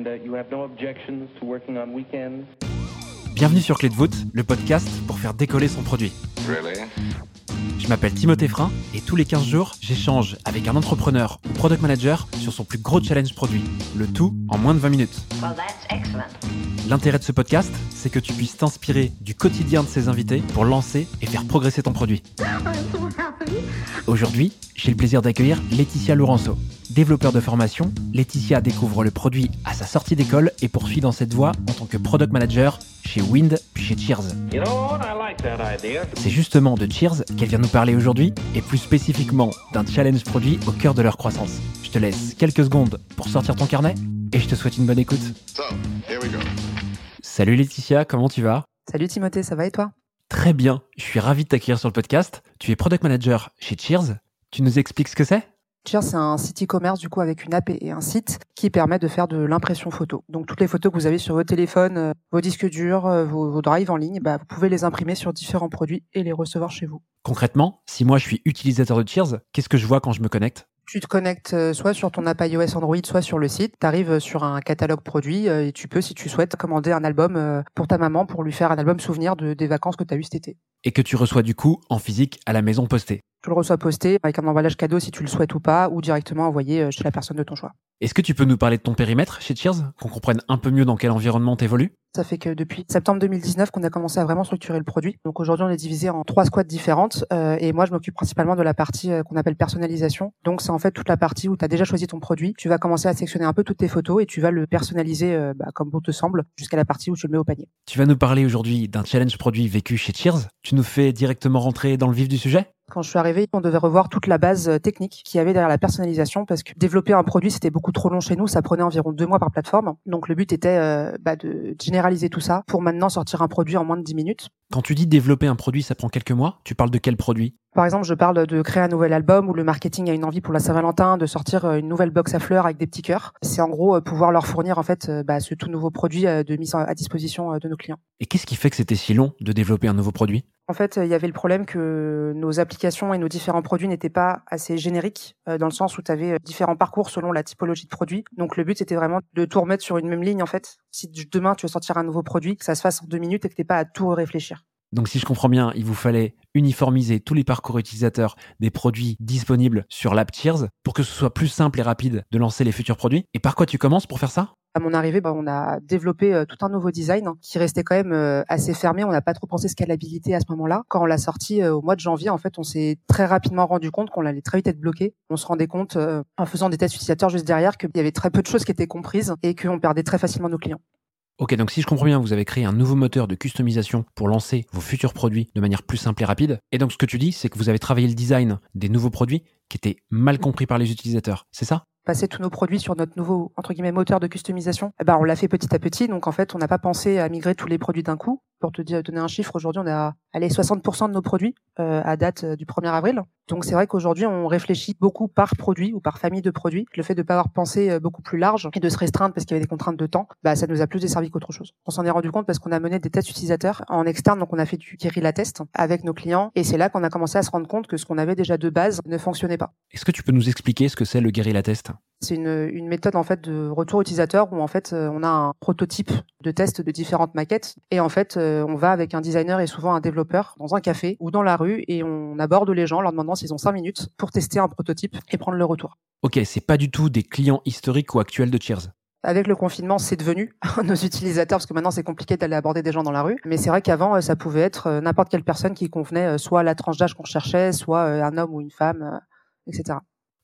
And uh, you have no objections to working on weekends? Bienvenue sur Clé de voûte, le podcast pour faire décoller son produit. Je m'appelle Timothée Frein et tous les 15 jours, j'échange avec un entrepreneur ou product manager sur son plus gros challenge produit. Le tout en moins de 20 minutes. Well, that's excellent. L'intérêt de ce podcast, c'est que tu puisses t'inspirer du quotidien de ses invités pour lancer et faire progresser ton produit. Aujourd'hui, j'ai le plaisir d'accueillir Laetitia Laurenceau. Développeur de formation, Laetitia découvre le produit à sa sortie d'école et poursuit dans cette voie en tant que product manager chez Wind puis chez Cheers. You know like. C'est justement de Cheers qu'elle vient nous parler aujourd'hui et plus spécifiquement d'un challenge produit au cœur de leur croissance. Je te laisse quelques secondes pour sortir ton carnet et je te souhaite une bonne écoute. So, here we go. Salut Laetitia, comment tu vas? Salut Timothée, ça va et toi? Très bien, je suis ravi de t'accueillir sur le podcast. Tu es product manager chez Cheers. Tu nous expliques ce que c'est? Cheers, c'est un site e-commerce du coup avec une app et un site qui permet de faire de l'impression photo. Donc toutes les photos que vous avez sur vos téléphones, euh, vos disques durs, euh, vos, vos drives en ligne, bah, vous pouvez les imprimer sur différents produits et les recevoir chez vous. Concrètement, si moi je suis utilisateur de Cheers, qu'est-ce que je vois quand je me connecte? Tu te connectes euh, soit sur ton app iOS Android, soit sur le site. Tu arrives sur un catalogue produit euh, et tu peux, si tu souhaites, commander un album euh, pour ta maman pour lui faire un album souvenir de, des vacances que tu as eues cet été. Et que tu reçois du coup en physique à la maison postée. Tu le reçois posté avec un emballage cadeau si tu le souhaites ou pas, ou directement envoyé euh, chez la personne de ton choix. Est-ce que tu peux nous parler de ton périmètre chez Cheers, qu'on comprenne un peu mieux dans quel environnement t'évolues? Ça fait que depuis septembre 2019 qu'on a commencé à vraiment structurer le produit. Donc aujourd'hui, on est divisé en trois squads différentes euh, et moi, je m'occupe principalement de la partie euh, qu'on appelle personnalisation. Donc c'est en fait toute la partie où tu as déjà choisi ton produit. Tu vas commencer à sélectionner un peu toutes tes photos et tu vas le personnaliser euh, bah, comme bon te semble jusqu'à la partie où tu le mets au panier. Tu vas nous parler aujourd'hui d'un challenge produit vécu chez Cheers. Tu nous fais directement rentrer dans le vif du sujet? Quand je suis arrivé, on devait revoir toute la base euh, technique qu'il y avait derrière la personnalisation parce que développer un produit, c'était beaucoup trop long chez nous. Ça prenait environ deux mois par plateforme. Donc le but était euh, bah, de généraliser tout ça pour maintenant sortir un produit en moins de 10 minutes. Quand tu dis développer un produit, ça prend quelques mois, tu parles de quel produit? Par exemple, je parle de créer un nouvel album où le marketing a une envie pour la Saint-Valentin de sortir euh, une nouvelle box à fleurs avec des petits cœurs. C'est en gros euh, pouvoir leur fournir en fait euh, bah, ce tout nouveau produit de mise à disposition de nos clients. Et qu'est-ce qui fait que c'était si long de développer un nouveau produit? En fait, il y avait le problème que nos applications et nos différents produits n'étaient pas assez génériques, dans le sens où tu avais différents parcours selon la typologie de produit. Donc le but, c'était vraiment de tout remettre sur une même ligne, en fait. Si demain, tu veux sortir un nouveau produit, que ça se fasse en deux minutes et que tu pas à tout réfléchir. Donc si je comprends bien, il vous fallait uniformiser tous les parcours utilisateurs des produits disponibles sur l'app pour que ce soit plus simple et rapide de lancer les futurs produits. Et par quoi tu commences pour faire ça? À mon arrivée, bah, on a développé euh, tout un nouveau design hein, qui restait quand même euh, assez fermé. On n'a pas trop pensé scalabilité à ce moment-là. Quand on l'a sorti euh, au mois de janvier, en fait, on s'est très rapidement rendu compte qu'on allait très vite être bloqué. On se rendait compte, en faisant des tests utilisateurs juste derrière, qu'il y avait très peu de choses qui étaient comprises et qu'on perdait très facilement nos clients. Ok, donc si je comprends bien, vous avez créé un nouveau moteur de customisation pour lancer vos futurs produits de manière plus simple et rapide. Et donc ce que tu dis, c'est que vous avez travaillé le design des nouveaux produits qui étaient mal compris par les utilisateurs. C'est ça? Passer tous nos produits sur notre nouveau entre guillemets moteur de customisation, eh ben on l'a fait petit à petit. Donc en fait, on n'a pas pensé à migrer tous les produits d'un coup. Pour te donner un chiffre, aujourd'hui, on a allez 60% de nos produits euh, à date euh, du 1er avril. Donc c'est vrai qu'aujourd'hui, on réfléchit beaucoup par produit ou par famille de produits. Le fait de ne pas avoir pensé euh, beaucoup plus large et de se restreindre parce qu'il y avait des contraintes de temps, bah ça nous a plus desservi qu'autre chose. On s'en est rendu compte parce qu'on a mené des tests utilisateurs en externe, donc on a fait du guérilla test avec nos clients et c'est là qu'on a commencé à se rendre compte que ce qu'on avait déjà de base ne fonctionnait pas. Est-ce que tu peux nous expliquer ce que c'est le guérilla test C'est une, une méthode en fait de retour utilisateur où en fait euh, on a un prototype de test de différentes maquettes et en fait euh, on va avec un designer et souvent un développeur dans un café ou dans la rue et on aborde les gens en leur demandant s'ils ont cinq minutes pour tester un prototype et prendre le retour. Ok, c'est pas du tout des clients historiques ou actuels de Cheers. Avec le confinement, c'est devenu nos utilisateurs parce que maintenant c'est compliqué d'aller aborder des gens dans la rue. Mais c'est vrai qu'avant, euh, ça pouvait être n'importe quelle personne qui convenait, soit à la tranche d'âge qu'on cherchait, soit un homme ou une femme, etc.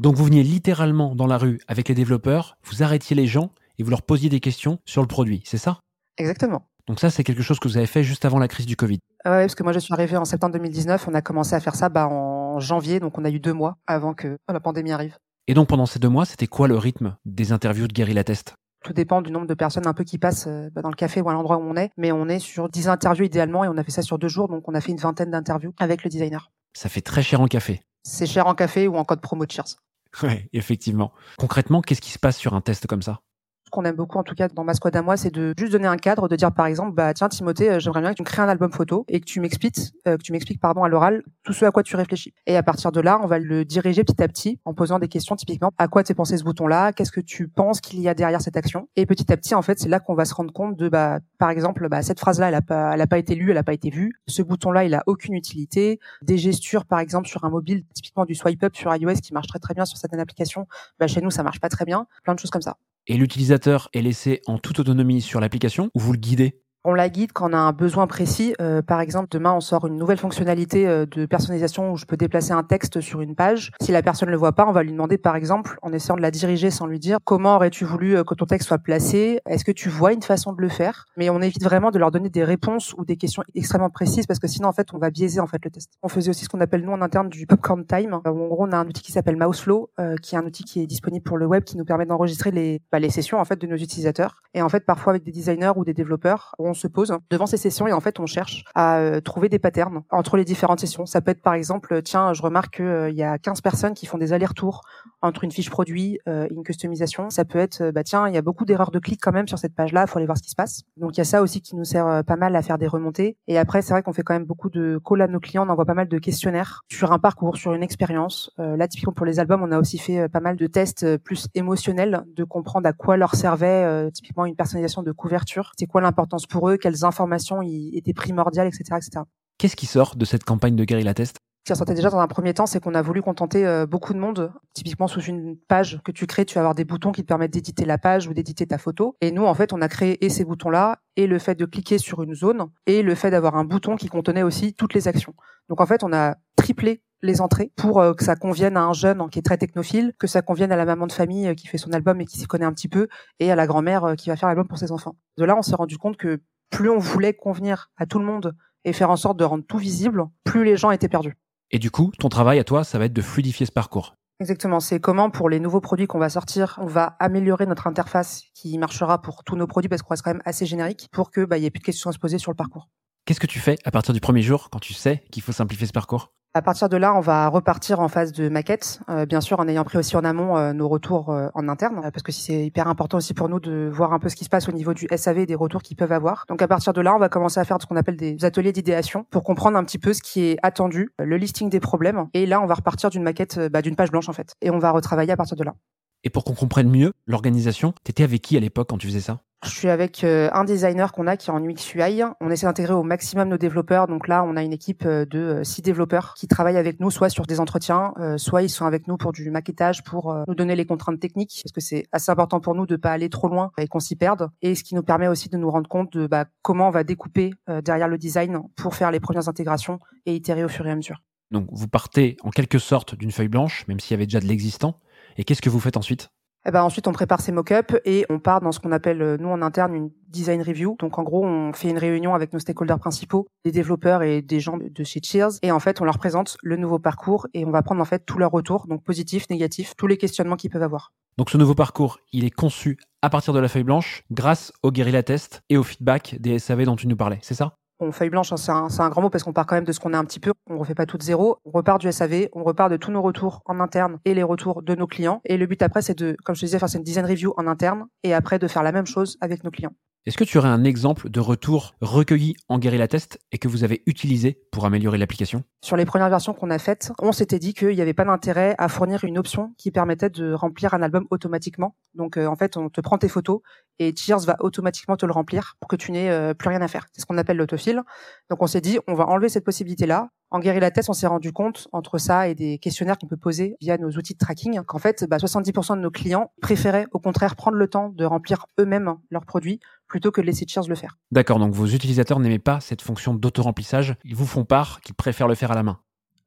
Donc vous veniez littéralement dans la rue avec les développeurs, vous arrêtiez les gens et vous leur posiez des questions sur le produit, c'est ça? Exactement. Donc ça, c'est quelque chose que vous avez fait juste avant la crise du Covid. Ah Ouais, parce que moi je suis arrivé en septembre 2019, on a commencé à faire ça bah, en janvier, donc on a eu deux mois avant que la pandémie arrive. Et donc pendant ces deux mois, c'était quoi le rythme des interviews de Guerrilla Test Tout dépend du nombre de personnes un peu qui passent euh, bah, dans le café ou à l'endroit où on est, mais on est sur 10 interviews idéalement et on a fait ça sur deux jours, donc on a fait une vingtaine d'interviews avec le designer. Ça fait très cher en café. C'est cher en café ou en code promo de Cheers. Ouais, effectivement. Concrètement, qu'est-ce qui se passe sur un test comme ça? Qu'on aime beaucoup, en tout cas, dans ma squad à moi, c'est de juste donner un cadre, de dire par exemple, bah tiens Timothée, euh, j'aimerais bien que tu me crées un album photo et que tu m'expliques, euh, que tu m'expliques pardon à l'oral tout ce à quoi tu réfléchis. Et à partir de là, on va le diriger petit à petit en posant des questions typiquement à quoi t'es pensé ce bouton-là, qu'est-ce que tu penses qu'il y a derrière cette action? Et petit à petit, en fait, c'est là qu'on va se rendre compte de bah par exemple, bah cette phrase-là, elle a pas, elle a pas été lue, elle a pas été vue. Ce bouton-là, il a aucune utilité. Des gestures, par exemple, sur un mobile, typiquement du swipe up sur iOS qui marche très très bien sur certaines applications, bah chez nous ça marche pas très bien. Plein de choses comme ça et l'utilisateur est laissé en toute autonomie sur l'application ou vous le guidez on la guide quand on a un besoin précis. Euh, par exemple, demain, on sort une nouvelle fonctionnalité euh, de personnalisation où je peux déplacer un texte sur une page. Si la personne ne le voit pas, on va lui demander, par exemple, en essayant de la diriger sans lui dire comment aurais-tu voulu euh, que ton texte soit placé? Est-ce que tu vois une façon de le faire? Mais on évite vraiment de leur donner des réponses ou des questions extrêmement précises parce que sinon, en fait, on va biaiser en fait le test. On faisait aussi ce qu'on appelle nous en interne du popcorn time. en gros, on a un outil qui s'appelle Mouseflow, qui est un outil qui est disponible pour le web, qui nous permet d'enregistrer les, bah, les sessions en fait de nos utilisateurs. Et en fait, parfois avec des designers ou des développeurs, se pose devant ces sessions et en fait on cherche à euh, trouver des patterns entre les différentes sessions. Ça peut être par exemple, tiens, je remarque qu'il euh, y a 15 personnes qui font des allers-retours entre une fiche produit euh, et une customisation. Ça peut être, bah tiens, il y a beaucoup d'erreurs de clic quand même sur cette page-là, faut aller voir ce qui se passe. Donc il y a ça aussi qui nous sert pas mal à faire des remontées. Et après, c'est vrai qu'on fait quand même beaucoup de calls à nos clients, on envoie pas mal de questionnaires sur un parcours, sur une expérience. là, typiquement pour les albums, on a aussi fait pas mal de tests plus émotionnels, de comprendre à quoi leur servait typiquement une personnalisation de couverture. C'est quoi l'importance pour eux, quelles informations il était primordial, etc., etc. Qu'est-ce qui sort de cette campagne de guérilla test Ce qui ressortait déjà dans un premier temps, c'est qu'on a voulu contenter euh, beaucoup de monde. Typiquement, sous une page que tu crées, tu vas avoir des boutons qui te permettent d'éditer la page ou d'éditer ta photo. Et nous, en fait, on a créé et ces boutons-là, et le fait de cliquer sur une zone, et le fait d'avoir un bouton qui contenait aussi toutes les actions. Donc, en fait, on a triplé les entrées pour euh, que ça convienne à un jeune qui est très technophile, que ça convienne à la maman de famille euh, qui fait son album et qui s'y connaît un petit peu, et à la grand-mère qui va faire l'album pour ses enfants. De là, on s'est rendu compte que plus on voulait convenir à tout le monde et faire en sorte de rendre tout visible, plus les gens étaient perdus. Et du coup, ton travail à toi, ça va être de fluidifier ce parcours. Exactement, c'est comment pour les nouveaux produits qu'on va sortir, on va améliorer notre interface qui marchera pour tous nos produits parce qu'on reste quand même assez générique pour que bah, y ait plus de questions à se poser sur le parcours. Qu'est-ce que tu fais à partir du premier jour quand tu sais qu'il faut simplifier ce parcours? À partir de là, on va repartir en phase de maquette, euh, bien sûr en ayant pris aussi en amont euh, nos retours euh, en interne, parce que c'est hyper important aussi pour nous de voir un peu ce qui se passe au niveau du SAV et des retours qu'ils peuvent avoir. Donc à partir de là, on va commencer à faire ce qu'on appelle des ateliers d'idéation pour comprendre un petit peu ce qui est attendu, le listing des problèmes, et là on va repartir d'une maquette, bah, d'une page blanche en fait, et on va retravailler à partir de là. Et pour qu'on comprenne mieux l'organisation, t'étais avec qui à l'époque quand tu faisais ça? Je suis avec euh, un designer qu'on a qui est en UX UI. On essaie d'intégrer au maximum nos développeurs. Donc là, on a une équipe euh, de euh, six développeurs qui travaillent avec nous, soit sur des entretiens, soit ils sont avec nous pour du maquettage, pour nous donner les contraintes techniques, parce que c'est assez important pour nous de pas aller trop loin et qu'on s'y perde. Et ce qui nous permet aussi de nous rendre compte de bah, comment on va découper derrière le design pour faire les premières intégrations et itérer au fur et à mesure. Donc vous partez en quelque sorte d'une feuille blanche, même s'il y avait déjà de l'existant. Et qu'est-ce que vous faites ensuite? Eh ben ensuite, on prépare ces mock-ups et on part dans ce qu'on appelle, euh, nous en interne, une design review. Donc en gros, on fait une réunion avec nos stakeholders principaux, des développeurs et des gens de chez Cheers. Et en fait, on leur présente le nouveau parcours et on va prendre en fait tous leurs retours, donc positifs, négatifs, tous les questionnements qu'ils peuvent avoir. Donc ce nouveau parcours, il est conçu à partir de la feuille blanche grâce au guerrilla test et au feedback des SAV dont tu nous parlais, c'est ça? On feuille blanche, hein, c'est un, grand mot parce qu'on part quand même de ce qu'on est un petit peu. On refait pas tout de zéro. On repart du SAV, on repart de tous nos retours en interne et les retours de nos clients. Et le but après, c'est de, comme je te disais, faire une design review en interne et après de faire la même chose avec nos clients. Est-ce que tu aurais un exemple de retour recueilli en guérilla test et que vous avez utilisé pour améliorer l'application? Sur les premières versions qu'on a faites, on s'était dit qu'il n'y avait pas d'intérêt à fournir une option qui permettait de remplir un album automatiquement. Donc euh, en fait, on te prend tes photos et Cheers va automatiquement te le remplir pour que tu n'aies euh, plus rien à faire. C'est ce qu'on appelle l'autofil. Donc on s'est dit, on va enlever cette possibilité-là en guérilla test, on s'est rendu compte, entre ça et des questionnaires qu'on peut poser via nos outils de tracking, qu'en fait, bah, 70% de nos clients préféraient au contraire prendre le temps de remplir eux-mêmes leurs produits plutôt que de laisser Cheers le faire. D'accord, donc vos utilisateurs n'aimaient pas cette fonction d'auto-remplissage, ils vous font part qu'ils préfèrent le faire à la main.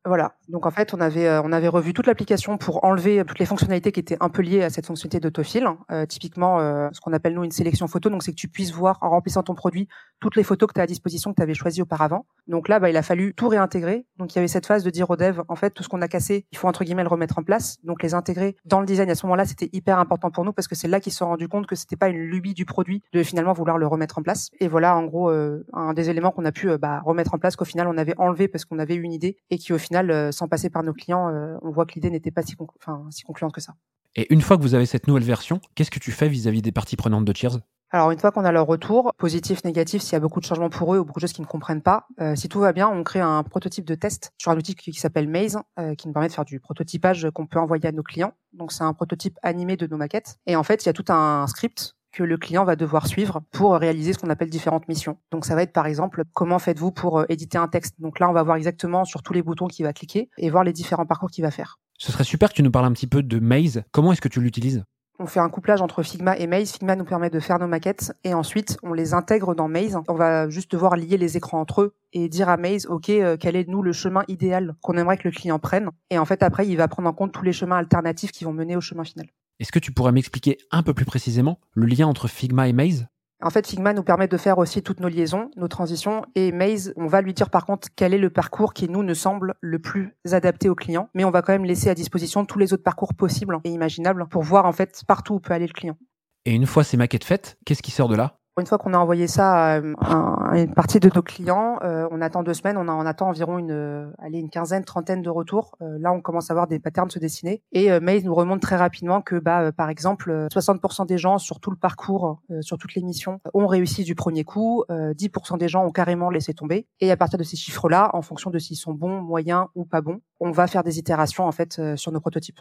Voilà. Donc en fait, on avait euh, on avait revu toute l'application pour enlever toutes les fonctionnalités qui étaient un peu liées à cette fonctionnalité d'autofil. Euh, typiquement, euh, ce qu'on appelle nous une sélection photo. Donc c'est que tu puisses voir en remplissant ton produit toutes les photos que tu as à disposition que tu avais choisies auparavant. Donc là, bah, il a fallu tout réintégrer. Donc il y avait cette phase de dire aux devs, en fait, tout ce qu'on a cassé, il faut entre guillemets le remettre en place. Donc les intégrer dans le design à ce moment-là, c'était hyper important pour nous parce que c'est là qu'ils se sont rendus compte que c'était pas une lubie du produit de finalement vouloir le remettre en place. Et voilà, en gros, un des éléments qu'on a pu bah, remettre en place qu'au final on avait enlevé parce qu'on avait une idée et qui au final, sans passer par nos clients, euh, on voit que l'idée n'était pas si, concluante que ça. Et une fois que vous avez cette nouvelle version, qu'est-ce que tu fais vis-à-vis des parties prenantes de Cheers? Alors une fois qu'on a leur retour, positif, négatif, s'il y a beaucoup de changements pour eux ou beaucoup de choses qu'ils ne comprennent pas, euh, si tout va bien, on crée un prototype de test sur un outil qui, s'appelle Maze, euh, qui nous permet de faire du prototypage qu'on peut envoyer à nos clients. Donc c'est un prototype animé de nos maquettes. Et en fait, il y a tout un script que le client va devoir suivre pour réaliser ce qu'on appelle différentes missions. Donc ça va être par exemple comment faites-vous pour euh, éditer un texte? Donc là on va voir exactement sur tous les boutons qu'il va cliquer et voir les différents parcours qu'il va faire. Ce serait super que tu nous parles un petit peu de Maze. Comment est-ce que tu l'utilises? On fait un couplage entre Figma et Maze. Figma nous permet de faire nos maquettes et ensuite on les intègre dans Maze. On va juste devoir lier les écrans entre eux et dire à Maze, OK, euh, quel est nous le chemin idéal qu'on aimerait que le client prenne? Et en fait, après, il va prendre en compte tous les chemins alternatifs qui vont mener au chemin final. Est-ce que tu pourrais m'expliquer un peu plus précisément le lien entre Figma et Maze? En fait, Figma nous permet de faire aussi toutes nos liaisons, nos transitions. Et Maze, on va lui dire par contre quel est le parcours qui nous ne semble le plus adapté au client. Mais on va quand même laisser à disposition tous les autres parcours possibles et imaginables pour voir en fait partout où peut aller le client. Et une fois ces maquettes faites, qu'est-ce qui sort de là? Une fois qu'on a envoyé ça à, une partie de nos clients, euh, on attend deux semaines, on, en attend environ une, euh, allez, une quinzaine, trentaine de retours. Euh, là, on commence à voir des patterns se dessiner. Et Maze nous remonte très rapidement que, bah, par exemple, 60% des gens sur tout le parcours, sur toutes les missions, ont réussi du premier coup. 10% des gens ont carrément laissé tomber. Et à partir de ces chiffres-là, en fonction de s'ils sont bons, moyens ou pas bons, on va faire des itérations en fait sur nos prototypes.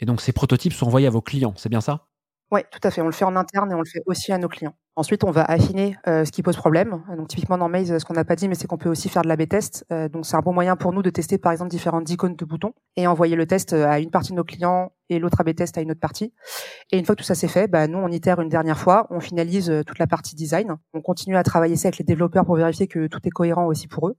Et donc ces prototypes sont envoyés à vos clients, c'est bien ça? Oui, tout à fait. On le fait en interne et on le fait aussi à nos clients. Ensuite, on va affiner euh, ce qui pose problème. Donc, typiquement dans Maze, ce qu'on n'a pas dit, mais c'est qu'on peut aussi faire de l'A/B test. Euh, donc, c'est un bon moyen pour nous de tester, par exemple, différentes icônes de boutons et envoyer le test euh, à une partie de nos clients et l'autre A/B test à une autre partie. Et une fois que tout ça c'est fait, bah, nous, on itère une dernière fois, on finalise toute la partie design. On continue à travailler ça avec les développeurs pour vérifier que tout est cohérent aussi pour eux.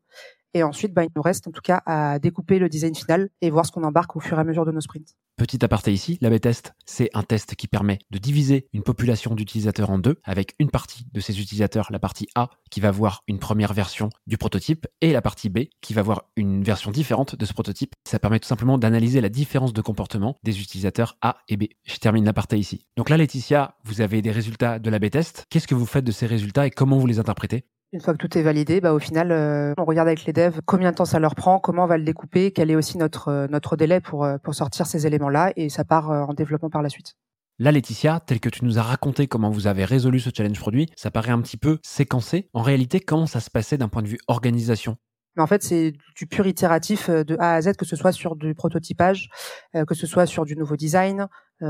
Et ensuite, bah, il nous reste en tout cas à découper le design final et voir ce qu'on embarque au fur et à mesure de nos sprints. Petit aparté ici, l'AB test, c'est un test qui permet de diviser une population d'utilisateurs en deux, avec une partie de ces utilisateurs, la partie A, qui va voir une première version du prototype, et la partie B, qui va voir une version différente de ce prototype. Ça permet tout simplement d'analyser la différence de comportement des utilisateurs A et B. Je termine l'aparté ici. Donc là, Laetitia, vous avez des résultats de l'AB test. Qu'est-ce que vous faites de ces résultats et comment vous les interprétez? Une fois que tout est validé, bah, au final, euh, on regarde avec les devs combien de temps ça leur prend, comment on va le découper, quel est aussi notre, euh, délai pour, euh, pour sortir ces éléments-là, et ça part en développement par la suite. Là, Laetitia, tel que tu nous as raconté comment vous avez résolu ce challenge produit, ça paraît un petit peu séquencé. En réalité, comment ça se passait d'un point de vue organisation? Mais en fait, c'est du pur itératif de A à Z, que ce soit sur du prototypage, que ce soit sur du nouveau design,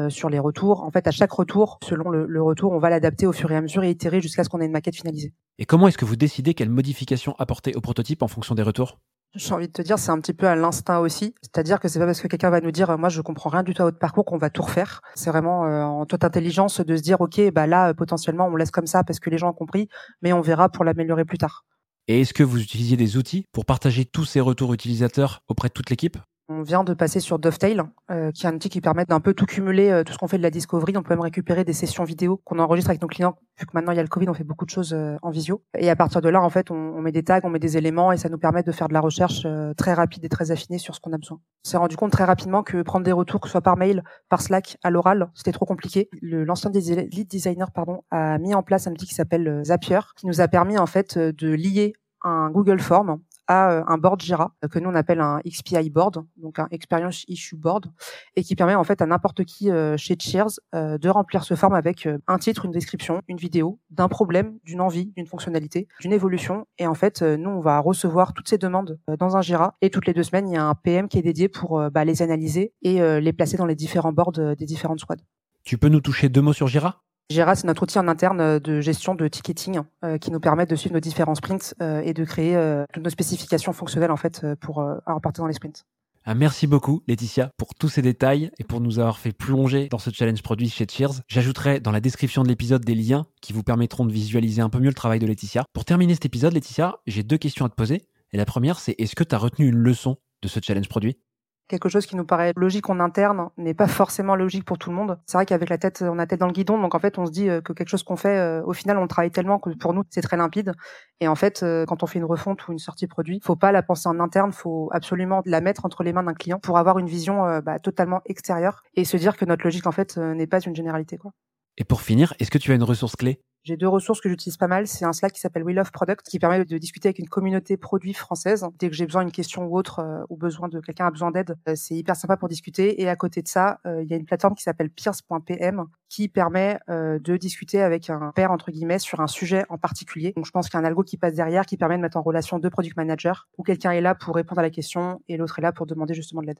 sur les retours. En fait, à chaque retour, selon le, le retour, on va l'adapter au fur et à mesure et itérer jusqu'à ce qu'on ait une maquette finalisée. Et comment est-ce que vous décidez quelle modification apporter au prototype en fonction des retours? J'ai envie de te dire, c'est un petit peu à l'instinct aussi. C'est-à-dire que c'est pas parce que quelqu'un va nous dire, moi, je comprends rien du tout à votre parcours qu'on va tout refaire. C'est vraiment euh, en toute intelligence de se dire, ok, bah là, euh, potentiellement, on laisse comme ça parce que les gens ont compris, mais on verra pour l'améliorer plus tard. Et est-ce que vous utilisiez des outils pour partager tous ces retours utilisateurs auprès de toute l'équipe? On vient de passer sur Dovetail, euh, qui est un outil qui permet d'un peu tout cumuler, euh, tout ce qu'on fait de la discovery. On peut même récupérer des sessions vidéo qu'on enregistre avec nos clients. Vu que maintenant il y a le Covid, on fait beaucoup de choses euh, en visio. Et à partir de là, en fait, on, on, met des tags, on met des éléments, et ça nous permet de faire de la recherche très rapide et très affinée sur ce qu'on a besoin. On s'est rendu compte très rapidement que prendre des retours, que ce soit par mail, par Slack, à l'oral, c'était trop compliqué. L'ancien lead designer, pardon, a mis en place un outil qui s'appelle Zapier, qui nous a permis en fait de lier un Google Form à euh, un board Jira que nous on appelle un XPI board, donc un Experience Issue Board, et qui permet en fait à n'importe qui euh, chez Cheers euh, de remplir ce form avec un titre, une description, une vidéo, d'un problème, d'une envie, d'une fonctionnalité, d'une évolution. Et en fait, nous on va recevoir toutes ces demandes dans un Jira et toutes les deux semaines il y a un PM qui est dédié pour bah, les analyser et les placer dans les différents boards des différentes squads. Tu peux nous toucher deux mots sur Jira? Jira, c'est notre outil en interne euh, de gestion de ticketing euh, qui nous permet de suivre nos différents sprints euh, et de créer toutes nos spécifications fonctionnelles en fait pour repartir dans les sprints. Ah, merci beaucoup Laetitia pour tous ces détails et pour nous avoir fait plonger dans ce challenge produit chez Cheers. J'ajouterai dans la description de l'épisode des liens qui vous permettront de visualiser un peu mieux le travail de Laetitia. Pour terminer cet épisode, Laetitia, j'ai deux questions à te poser. Et la première, c'est est-ce que tu as retenu une leçon de ce challenge produit? Quelque chose qui nous paraît logique en interne n'est pas forcément logique pour tout le monde. C'est vrai qu'avec la tête, on a tête dans le guidon, donc en fait, on se dit euh, que quelque chose qu'on fait, euh, au final, on travaille tellement que pour nous, c'est très limpide. Et en fait, euh, quand on fait une refonte ou une sortie produit, faut pas la penser en interne, faut absolument la mettre entre les mains d'un client pour avoir une vision bah, totalement extérieure et se dire que notre logique, en fait, n'est pas une généralité. Quoi. Et pour finir, est-ce que tu as une ressource clé? J'ai deux ressources que j'utilise pas mal. C'est un Slack qui s'appelle We Love Product, qui permet de discuter avec une communauté produit française. Dès que j'ai besoin d'une question ou autre, euh, ou besoin de quelqu'un a besoin d'aide, euh, c'est hyper sympa pour discuter. Et à côté de ça, euh, il y a une plateforme qui s'appelle Pierce.pm qui permet de discuter avec un père entre guillemets sur un sujet en particulier. Donc je pense qu'il y a un algo qui passe derrière, qui permet de mettre en relation deux product managers, où quelqu'un est là pour répondre à la question et l'autre est là pour demander justement de l'aide.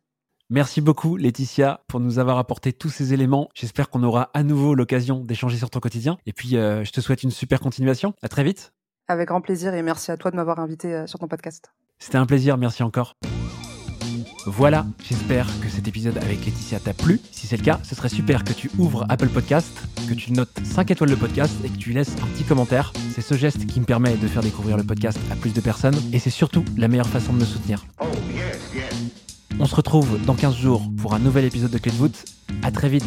Merci beaucoup Laetitia pour nous avoir apporté tous ces éléments. J'espère qu'on aura à nouveau l'occasion d'échanger sur ton quotidien. Et puis euh, je te souhaite une super continuation. À très vite. Avec grand plaisir et merci à toi de m'avoir invité euh, sur ton podcast. C'était un plaisir, merci encore. Voilà, j'espère que cet épisode avec Laetitia t'a plu. Si c'est le cas, ce serait super que tu ouvres Apple Podcast, que tu notes 5 étoiles le podcast et que tu laisses un petit commentaire. C'est ce geste qui me permet de faire découvrir le podcast à plus de personnes et c'est surtout la meilleure façon de me soutenir. On se retrouve dans 15 jours pour un nouvel épisode de de voûte. À très vite.